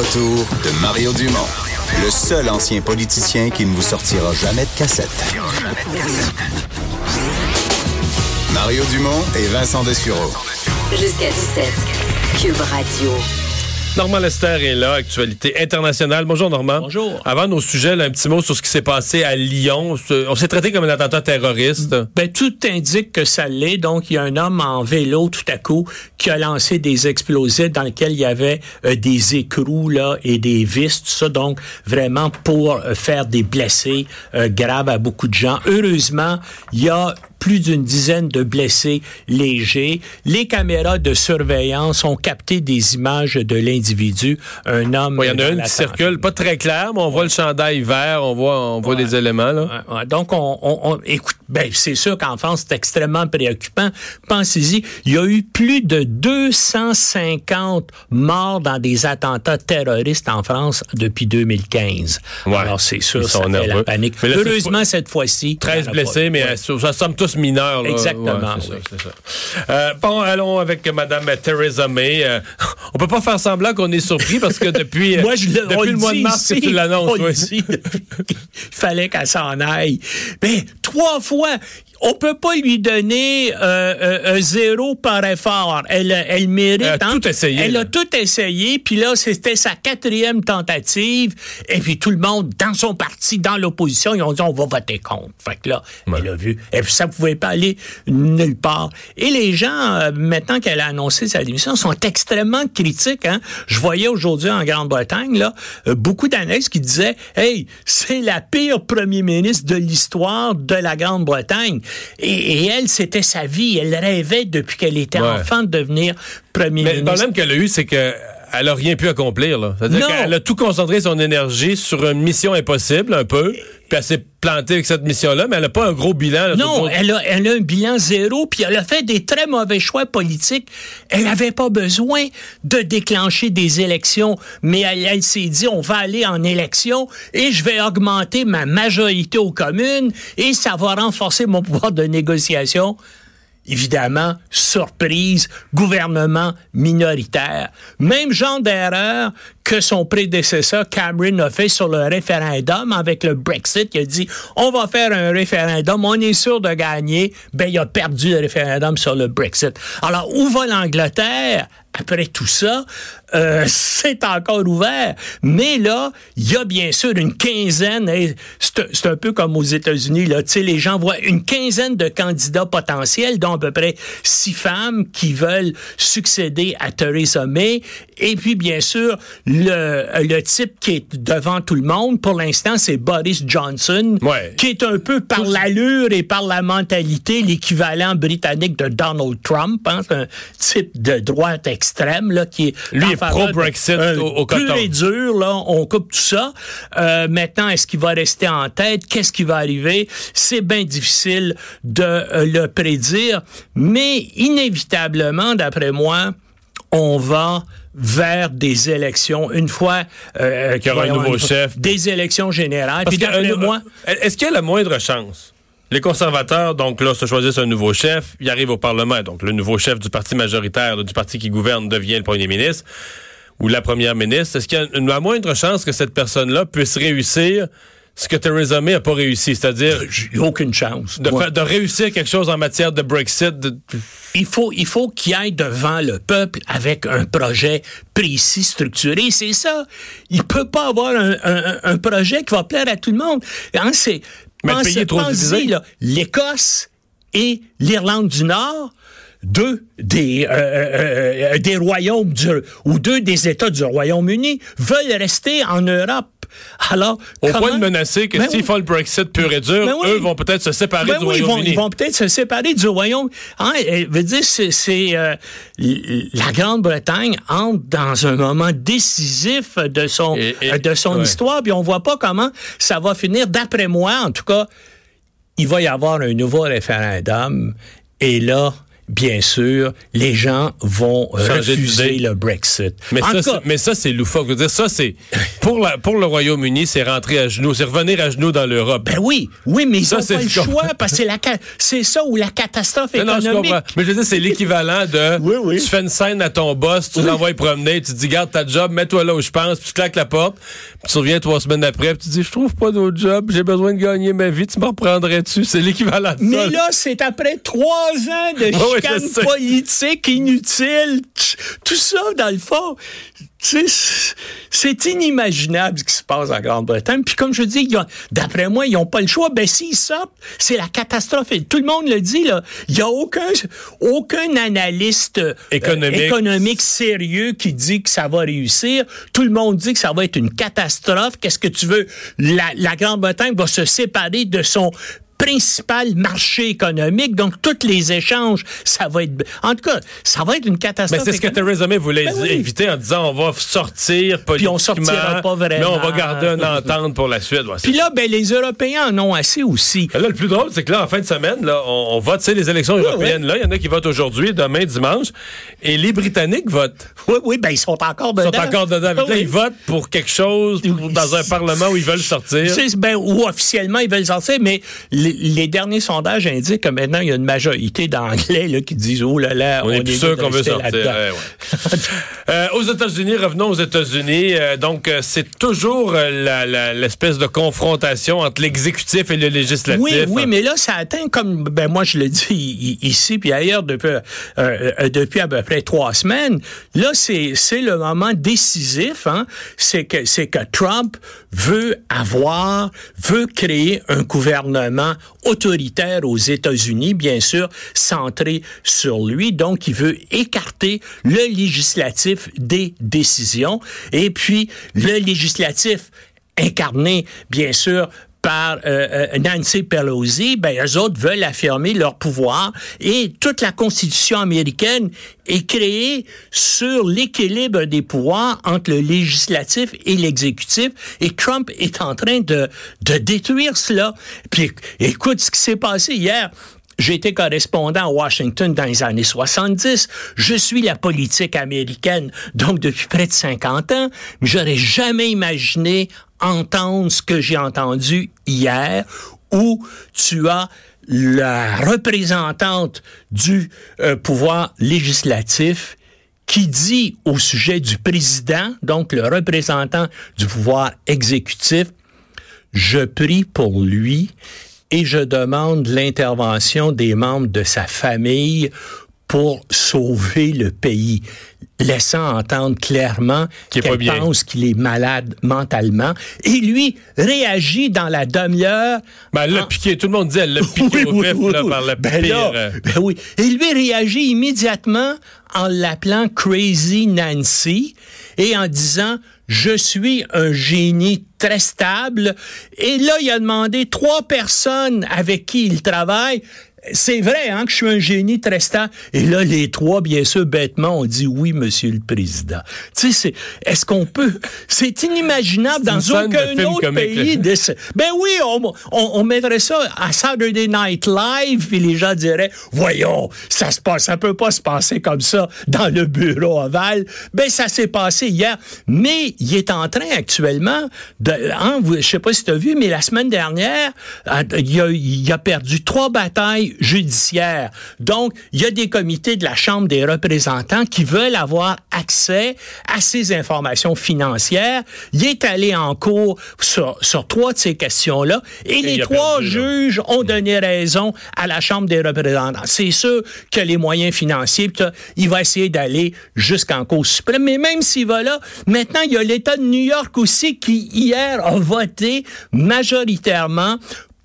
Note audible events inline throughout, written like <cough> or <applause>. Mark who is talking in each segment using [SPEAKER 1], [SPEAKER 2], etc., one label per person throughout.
[SPEAKER 1] Retour de Mario Dumont, le seul ancien politicien qui ne vous sortira jamais de cassette. Mario Dumont et Vincent Dessureau.
[SPEAKER 2] Jusqu'à 17, Cube Radio.
[SPEAKER 3] Normand Lester est là, actualité internationale. Bonjour Normand.
[SPEAKER 4] Bonjour.
[SPEAKER 3] Avant nos sujets, là, un petit mot sur ce qui s'est passé à Lyon. On s'est traité comme un attentat terroriste.
[SPEAKER 4] Ben, tout indique que ça l'est. Donc, il y a un homme en vélo tout à coup qui a lancé des explosifs dans lesquels il y avait euh, des écrous là, et des vis, tout ça. Donc, vraiment pour euh, faire des blessés euh, graves à beaucoup de gens. Heureusement, il y a plus d'une dizaine de blessés légers. Les caméras de surveillance ont capté des images de l'individu, un homme.
[SPEAKER 3] Il y en a une qui circule, pas très clair, mais on voit le chandail vert, on voit, on voit des éléments. Là.
[SPEAKER 4] Ouais, donc, on, on, écoute, ben, c'est sûr qu'en France, c'est extrêmement préoccupant. Pensez-y, il y a eu plus de 250 morts dans des attentats terroristes en France depuis 2015.
[SPEAKER 3] Ouais.
[SPEAKER 4] Alors, c'est sûr, ça fait la panique.
[SPEAKER 3] Mais là,
[SPEAKER 4] Heureusement, cette fois-ci.
[SPEAKER 3] 13
[SPEAKER 4] il y en a
[SPEAKER 3] blessés, mais ça semble tous mineurs. là.
[SPEAKER 4] Exactement,
[SPEAKER 3] Ouais, c'est
[SPEAKER 4] oui.
[SPEAKER 3] ça, c'est ça. Euh, bon, allons avec Mme Theresa May. Euh, on peut pas faire semblant qu'on est surpris parce que depuis, <laughs>
[SPEAKER 4] Moi, je
[SPEAKER 3] depuis le mois de mars que
[SPEAKER 4] ici,
[SPEAKER 3] tu l'annonces.
[SPEAKER 4] on
[SPEAKER 3] oui.
[SPEAKER 4] qu'il fallait qu'elle s'en aille. Mais trois fois, on peut pas lui donner euh, euh, un zéro par effort. Elle, elle mérite.
[SPEAKER 3] Elle a
[SPEAKER 4] hein.
[SPEAKER 3] tout essayé,
[SPEAKER 4] Elle
[SPEAKER 3] là.
[SPEAKER 4] a tout essayé. Puis là, c'était sa quatrième tentative. Et puis tout le monde, dans son parti, dans l'opposition, ils ont dit on va voter contre. Fait que là, elle a vu. Et puis ça pouvait pas aller nulle part. Et les gens, euh, maintenant qu'elle a annoncé sa démission, sont extrêmement critiques. Hein. Je voyais aujourd'hui en Grande-Bretagne là euh, beaucoup d'annexes qui disaient Hey, c'est la pire premier ministre de l'histoire de la Grande-Bretagne. Et, et elle, c'était sa vie. Elle rêvait depuis qu'elle était
[SPEAKER 3] Ouais.
[SPEAKER 4] enfant de devenir premier
[SPEAKER 3] Mais le
[SPEAKER 4] ministre.
[SPEAKER 3] problème qu'elle a eu, c'est que elle a rien pu accomplir. là. C'est-à-dire qu'elle a tout concentré son énergie sur une mission impossible, un peu. Puis elle s'est plantée avec cette mission-là, mais elle n'a pas un gros bilan. là,
[SPEAKER 4] Non, elle a, elle a un bilan zéro, puis elle a fait des très mauvais choix politiques. Elle n'avait pas besoin de déclencher des élections, mais elle, elle s'est dit, on va aller en élection et je vais augmenter ma majorité aux communes et ça va renforcer mon pouvoir de négociation. Évidemment, surprise, gouvernement minoritaire. Même genre d'erreur que son prédécesseur Cameron a fait sur le référendum avec le Brexit. Il a dit, on va faire un référendum, on est sûr de gagner. Ben, il a perdu le référendum sur le Brexit. Alors, où va l'Angleterre? Après tout ça, euh, <laughs> c'est encore ouvert. Mais là, il y a bien sûr une quinzaine, c'est un peu comme aux États-Unis, là, les gens voient une quinzaine de candidats potentiels, dont à peu près six femmes qui veulent succéder à Theresa May. Et puis, bien sûr, le, le type qui est devant tout le monde, pour l'instant, c'est Boris Johnson,
[SPEAKER 3] Ouais.
[SPEAKER 4] qui est un peu par l'allure et par la mentalité l'équivalent britannique de Donald Trump. Hein, c'est un type de droite extrême là, qui est
[SPEAKER 3] Lui est pro-Brexit au- au
[SPEAKER 4] pur
[SPEAKER 3] coton.
[SPEAKER 4] et dur, là, on coupe tout ça. Euh, maintenant, est-ce qu'il va rester en tête? Qu'est-ce qui va arriver? C'est bien difficile de euh, le prédire, mais inévitablement, d'après moi, on va vers des élections une fois euh,
[SPEAKER 3] Qu'il y aura un nouveau chef.
[SPEAKER 4] des élections générales.
[SPEAKER 3] Parce
[SPEAKER 4] Puis
[SPEAKER 3] euh,
[SPEAKER 4] moi,
[SPEAKER 3] Est-ce qu'il y a la moindre chance? Les conservateurs, donc là, se choisissent un nouveau chef, il arrive au Parlement, donc le nouveau chef du parti majoritaire, du parti qui gouverne, devient le premier ministre ou la première ministre. Est-ce qu'il y a une- la moindre chance que cette personne-là puisse réussir ce que Theresa May n'a pas réussi, c'est-à-dire
[SPEAKER 4] j'ai aucune chance.
[SPEAKER 3] de, réussir quelque chose en matière de Brexit? de-
[SPEAKER 4] il faut, il faut qu'il aille devant le peuple avec un projet précis, structuré. C'est ça. Il peut pas avoir un, un- un projet qui va plaire à tout le monde. Hein, c'est,
[SPEAKER 3] Mais le pays est trop
[SPEAKER 4] pensez-y,
[SPEAKER 3] divisé.
[SPEAKER 4] là, l'Écosse et l'Irlande du Nord, deux des, euh, euh, euh, des royaumes du, ou deux des États du Royaume-Uni veulent rester en Europe. Alors,
[SPEAKER 3] Au
[SPEAKER 4] comment-
[SPEAKER 3] point de menacer que
[SPEAKER 4] Ben
[SPEAKER 3] s'ils
[SPEAKER 4] oui.
[SPEAKER 3] font le Brexit pur et dur,
[SPEAKER 4] Ben oui.
[SPEAKER 3] eux vont peut-être se séparer
[SPEAKER 4] Ben
[SPEAKER 3] du
[SPEAKER 4] oui,
[SPEAKER 3] Royaume-Uni.
[SPEAKER 4] ils vont peut-être se séparer du Royaume. Hein, veut dire, c'est, euh, la Grande-Bretagne entre dans un moment décisif de son,
[SPEAKER 3] Et- et-
[SPEAKER 4] de son
[SPEAKER 3] ouais.
[SPEAKER 4] histoire, puis on voit pas comment ça va finir. D'après moi, en tout cas, il va y avoir un nouveau référendum, et là. Bien sûr, les gens vont refuser le Brexit.
[SPEAKER 3] Mais
[SPEAKER 4] En
[SPEAKER 3] ça, c'est-
[SPEAKER 4] cas,
[SPEAKER 3] mais ça, c'est loufoque. Je veux dire, ça, c'est pour, la, pour le Royaume-Uni, c'est rentrer à genoux, c'est revenir à genoux dans l'Europe.
[SPEAKER 4] Ben oui, oui, mais ils
[SPEAKER 3] Ça,
[SPEAKER 4] pas le choix parce que c'est la ca- c'est ça ou la catastrophe
[SPEAKER 3] Non, non, je
[SPEAKER 4] économique.
[SPEAKER 3] comprends. Mais je veux dire, c'est l'équivalent de <laughs>
[SPEAKER 4] Oui, oui.
[SPEAKER 3] tu fais une scène à ton boss, tu l'envoies promener, tu te dis garde ta job, mets-toi là où je pense, puis tu claques la porte, puis tu reviens trois semaines après, puis tu dis je trouve pas d'autre job, j'ai besoin de gagner ma vie, tu me reprendrais-tu? C'est l'équivalent de ça.
[SPEAKER 4] Mais là, c'est après trois ans de <laughs> <laughs> chicane politique inutile. Tout ça, dans le fond, c'est- inimaginable ce qui se passe en Grande-Bretagne. Puis comme je dis, d'après moi, ils n'ont pas le choix. Ben s'ils sortent, c'est la catastrophe. Et tout le monde le dit, là. Il n'y a aucun, aucun analyste euh,
[SPEAKER 3] Économique.
[SPEAKER 4] économique sérieux qui dit que ça va réussir. Tout le monde dit que ça va être une catastrophe. Qu'est-ce que tu veux? La, la Grande-Bretagne va se séparer de son principal marché économique. Donc, tous les échanges, ça va être... En tout cas, ça va être une
[SPEAKER 3] Mais
[SPEAKER 4] catastrophe.
[SPEAKER 3] c'est ce que. Theresa May voulait
[SPEAKER 4] Ben oui.
[SPEAKER 3] éviter en disant on va sortir
[SPEAKER 4] Puis on
[SPEAKER 3] politiquement,
[SPEAKER 4] sortira pas vraiment.
[SPEAKER 3] mais on va garder une entente pour la. Ouais, c'est
[SPEAKER 4] Puis là, ben, les Européens en ont assez aussi.
[SPEAKER 3] Là, le plus drôle, c'est que là, en fin de semaine, là, on, on vote, tu sais, les élections européennes, là, il y en a qui votent aujourd'hui, demain, dimanche, et les Britanniques votent.
[SPEAKER 4] Oui, oui, ben, ils sont encore
[SPEAKER 3] Ils
[SPEAKER 4] dedans.
[SPEAKER 3] sont encore dedans. Là, ils votent pour quelque chose, dans un parlement où ils veulent sortir.
[SPEAKER 4] C'est- Ben, ou officiellement, ils veulent sortir, mais les, les derniers sondages indiquent que maintenant, il y a une majorité d'Anglais là, qui disent Oh là là,
[SPEAKER 3] On est plus sûr qu'on veut sortir. ouais, ouais. Euh, aux États-Unis, revenons aux États-Unis. Euh, donc, euh, c'est toujours euh, la- la- l'espèce de confrontation entre l'exécutif et le législatif.
[SPEAKER 4] Oui, oui, mais là, ça atteint, comme ben moi je le dis ici puis ailleurs depuis, euh, euh, depuis à peu près trois semaines. Là, c'est c'est le moment décisif. Hein? C'est que c'est que Trump veut avoir, veut créer un gouvernement autoritaire aux États-Unis, bien sûr, centré sur lui. Donc, il veut écarter le législatif des décisions. Et puis, le législatif incarné, bien sûr, par euh, euh, Nancy Pelosi, ben eux autres veulent affirmer leur pouvoir et toute la Constitution américaine est créée sur l'équilibre des pouvoirs entre le législatif et l'exécutif et Trump est en train de, de détruire cela. Puis écoute ce qui s'est passé hier. Été correspondant à Washington dans les années 70. Je suis la politique américaine, donc depuis près de 50 ans. Mais j'aurais jamais imaginé entendre ce que j'ai entendu hier, où tu as la représentante du euh, pouvoir législatif qui dit au sujet du président, donc le représentant du pouvoir exécutif, je prie pour lui et je demande l'intervention des membres de sa famille pour sauver le pays, laissant entendre clairement
[SPEAKER 3] Qu'il
[SPEAKER 4] pense qu'il est malade mentalement. Et lui réagit dans la demi-heure.
[SPEAKER 3] Ben, elle l'a
[SPEAKER 4] en-
[SPEAKER 3] piqué. Tout le monde dit elle l'a <laughs> piqué au vif là, par la
[SPEAKER 4] ben
[SPEAKER 3] pire.
[SPEAKER 4] là,
[SPEAKER 3] euh,
[SPEAKER 4] ben oui. Et lui réagit immédiatement en l'appelant Crazy Nancy et en disant je suis un génie très stable. Et là, il a demandé trois personnes avec qui il travaille. C'est vrai hein, que je suis un génie très stable. Et là, les trois, bien sûr, bêtement, ont dit oui, Monsieur le Président. Tu sais, c'est, est-ce qu'on peut... C'est inimaginable dans aucun autre
[SPEAKER 3] comique,
[SPEAKER 4] pays. de ce- Ben oui, on, on, on mettrait ça à Saturday Night Live, puis les gens diraient, voyons, ça se passe, ça peut pas se passer comme ça dans le bureau ovale. Ben ça s'est passé hier, mais il est en train actuellement de, hein, je sais pas si tu as vu, mais la semaine dernière, euh, il a, il a perdu trois batailles judiciaires. Donc, il y a des comités de la Chambre des représentants qui veulent avoir accès à ces informations financières. Il est allé en cours sur, sur trois de ces questions-là et, les trois
[SPEAKER 3] perdu, là.
[SPEAKER 4] juges ont donné raison à la Chambre des représentants. C'est sûr que les moyens financiers, il va essayer d'aller jusqu'en Cour suprême. Mais même s'il va là, maintenant, il y a l'État de New York aussi qui, hier, a voté majoritairement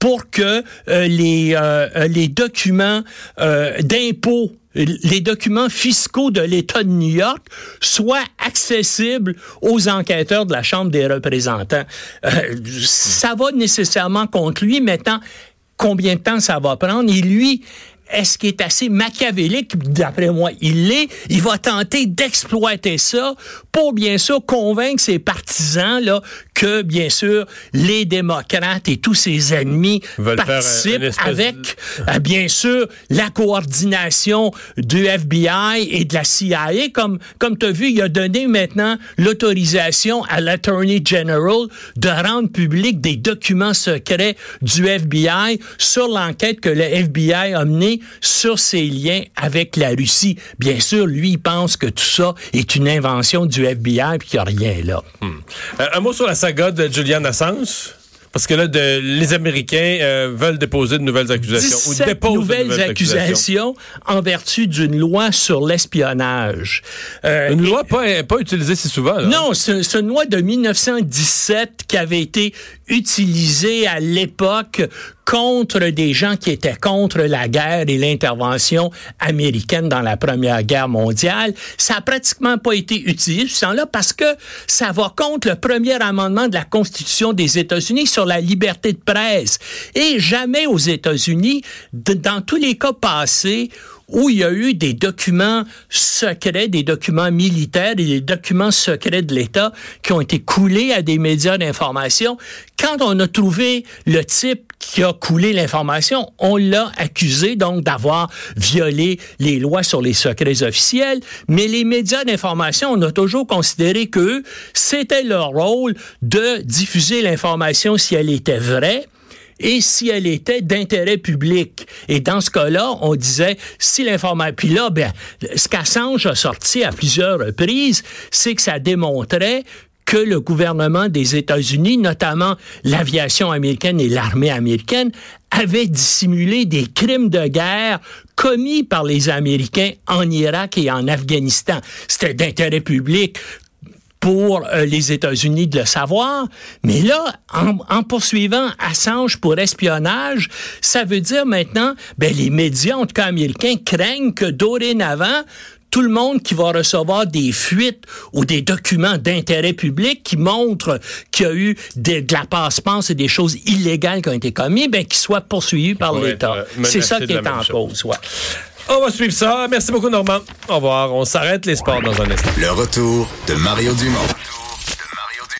[SPEAKER 4] pour que euh, les, euh, euh, les documents d'impôts les documents fiscaux de l'État de New York soient accessibles aux enquêteurs de la Chambre des représentants. Ça va nécessairement contre lui. Maintenant, combien de temps ça va prendre? Et lui, est-ce qu'il est assez machiavélique? D'après moi, il l'est. Il va tenter d'exploiter ça pour, bien sûr, convaincre ses partisans là, que, bien sûr, les démocrates et tous ses ennemis participent avec, euh, bien sûr, la coordination du FBI et de la CIA. Comme, comme tu as vu, il a donné maintenant l'autorisation à l'Attorney General de rendre public des documents secrets du FBI sur l'enquête que le FBI a menée sur ses liens avec la Russie. Bien sûr, lui, il pense que tout ça est une invention du FBI et qu'il n'y a rien là.
[SPEAKER 3] Hmm. Euh, un mot sur la saga de Julian Assange? Parce que là, de, les Américains euh, veulent déposer de nouvelles accusations.
[SPEAKER 4] Ou déposent nouvelles, nouvelles accusations, en vertu d'une loi sur l'espionnage.
[SPEAKER 3] Euh, une loi pas, pas utilisée si souvent. Là.
[SPEAKER 4] Non, c'est une loi de 1917 qui avait été utilisée à l'époque contre des gens qui étaient contre la guerre et l'intervention américaine dans la Première Guerre mondiale. Ça a pratiquement pas été utilisé ce là parce que ça va contre le premier amendement de la Constitution des États-Unis sur la liberté de presse. Et jamais aux États-Unis, dans tous les cas passés, où il y a eu des documents secrets, des documents militaires et des documents secrets de l'État qui ont été coulés à des médias d'information. Quand on a trouvé le type qui a coulé l'information, on l'a accusé donc d'avoir violé les lois sur les secrets officiels, mais les médias d'information, on a toujours considéré que c'était leur rôle de diffuser l'information si elle était vraie et si elle était d'intérêt public. Et dans ce cas-là, on disait, si l'information... Puis là, ben, ce qu'Assange a sorti à plusieurs reprises, c'est que ça démontrait que le gouvernement des États-Unis, notamment l'aviation américaine et l'armée américaine, avaient dissimulé des crimes de guerre commis par les Américains en Irak et en Afghanistan. C'était d'intérêt public pour euh, les États-Unis de le savoir. Mais là, en, poursuivant Assange pour espionnage, ça veut dire maintenant, ben, les médias, en tout cas américains, craignent que dorénavant, tout le monde qui va recevoir des fuites ou des documents d'intérêt public qui montrent qu'il y a eu de, la passe-passe et des choses illégales qui ont été commises, ben, qu'ils soient poursuivis par l'État. C'est ça qui est en cause. Ouais.
[SPEAKER 3] On va suivre ça. Merci beaucoup, Normand. Au revoir. On s'arrête les sports dans un instant.
[SPEAKER 1] Le retour de Mario Dumont.